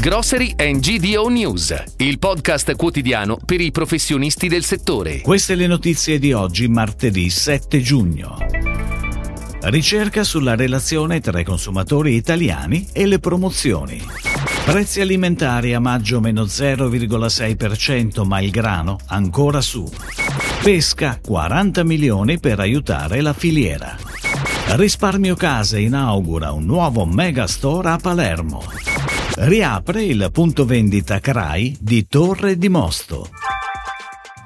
Grocery and GDO News, il podcast quotidiano per i professionisti del settore. Queste le notizie di oggi, martedì 7 giugno. Ricerca sulla relazione tra i consumatori italiani e le promozioni. Prezzi alimentari a maggio meno 0,6%, ma il grano ancora su. Pesca 40 milioni per aiutare la filiera. Risparmio Case inaugura un nuovo megastore a Palermo. Riapre il punto vendita CRAI di Torre di Mosto.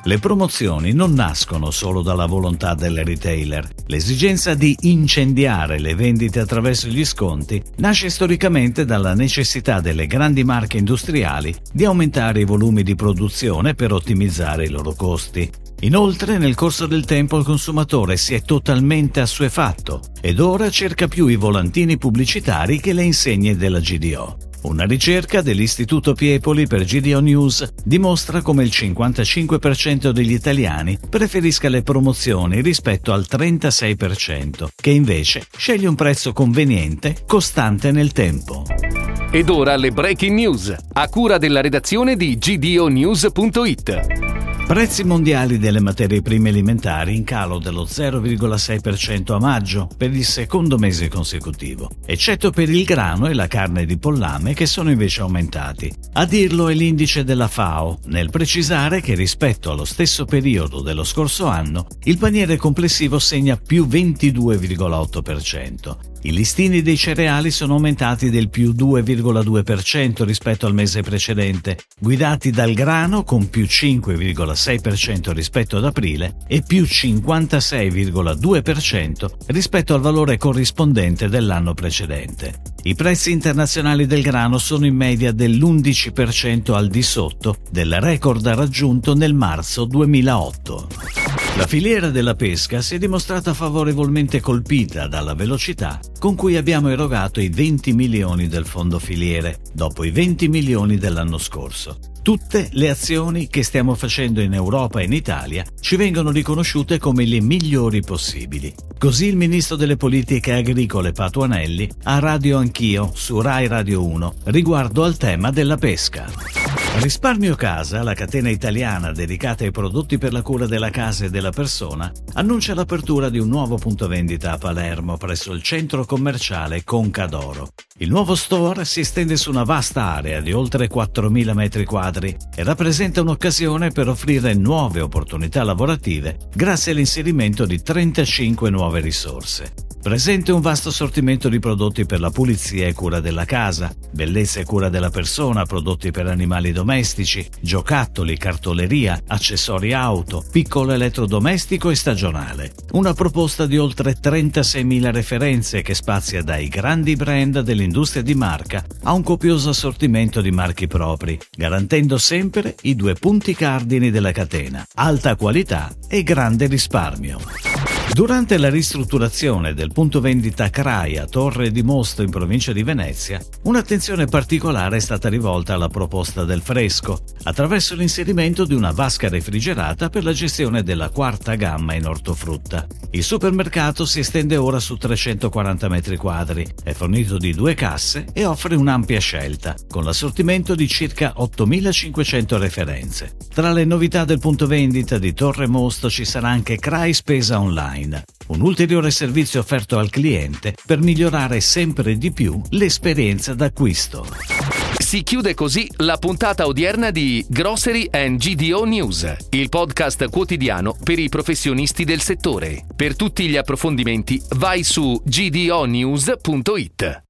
Le promozioni non nascono solo dalla volontà del retailer. L'esigenza di incendiare le vendite attraverso gli sconti nasce storicamente dalla necessità delle grandi marche industriali di aumentare i volumi di produzione per ottimizzare i loro costi. Inoltre, nel corso del tempo il consumatore si è totalmente assuefatto ed ora cerca più i volantini pubblicitari che le insegne della GDO. Una ricerca dell'Istituto Piepoli per GDO News dimostra come il 55% degli italiani preferisca le promozioni rispetto al 36%, che invece sceglie un prezzo conveniente, costante nel tempo. Ed ora le breaking news, a cura della redazione di gdonews.it. Prezzi mondiali delle materie prime alimentari in calo dello 0,6% a maggio per il secondo mese consecutivo, eccetto per il grano e la carne di pollame che sono invece aumentati. A dirlo è l'indice della FAO, nel precisare che rispetto allo stesso periodo dello scorso anno il paniere complessivo segna più 22,8%. I listini dei cereali sono aumentati del più 2,2% rispetto al mese precedente, guidati dal grano con più 5,6% rispetto ad aprile e più 56,2% rispetto al valore corrispondente dell'anno precedente. I prezzi internazionali del grano sono in media dell'11% al di sotto del record raggiunto nel marzo 2008. La filiera della pesca si è dimostrata favorevolmente colpita dalla velocità con cui abbiamo erogato i 20 milioni del fondo filiere, dopo i 20 milioni dell'anno scorso. Tutte le azioni che stiamo facendo in Europa e in Italia ci vengono riconosciute come le migliori possibili. Così il ministro delle politiche agricole Patuanelli ha radio anch'io su Rai Radio 1 riguardo al tema della pesca. Risparmio Casa, la catena italiana dedicata ai prodotti per la cura della casa e della persona, annuncia l'apertura di un nuovo punto vendita a Palermo presso il centro commerciale Conca d'Oro. Il nuovo store si estende su una vasta area di oltre 4.000 metri quadri e rappresenta un'occasione per offrire nuove opportunità lavorative grazie all'inserimento di 35 nuove risorse. Presente un vasto assortimento di prodotti per la pulizia e cura della casa, bellezza e cura della persona, prodotti per animali domestici, giocattoli, cartoleria, accessori auto, piccolo elettrodomestico e stagionale. Una proposta di oltre 36.000 referenze che spazia dai grandi brand dell'industria di marca a un copioso assortimento di marchi propri, garantendo sempre i due punti cardini della catena, alta qualità e grande risparmio. Durante la ristrutturazione del punto vendita Craia, Torre di Mosto in provincia di Venezia, un'attenzione particolare è stata rivolta alla proposta del fresco, attraverso l'inserimento di una vasca refrigerata per la gestione della quarta gamma in ortofrutta. Il supermercato si estende ora su 340 metri quadri, è fornito di due casse e offre un'ampia scelta, con l'assortimento di circa 8500 referenze. Tra le novità del punto vendita di Torre Mosto ci sarà anche Crai Spesa Online online, un ulteriore servizio offerto al cliente per migliorare sempre di più l'esperienza d'acquisto. Si chiude così la puntata odierna di Grocery and GDO News, il podcast quotidiano per i professionisti del settore. Per tutti gli approfondimenti vai su gdonews.it.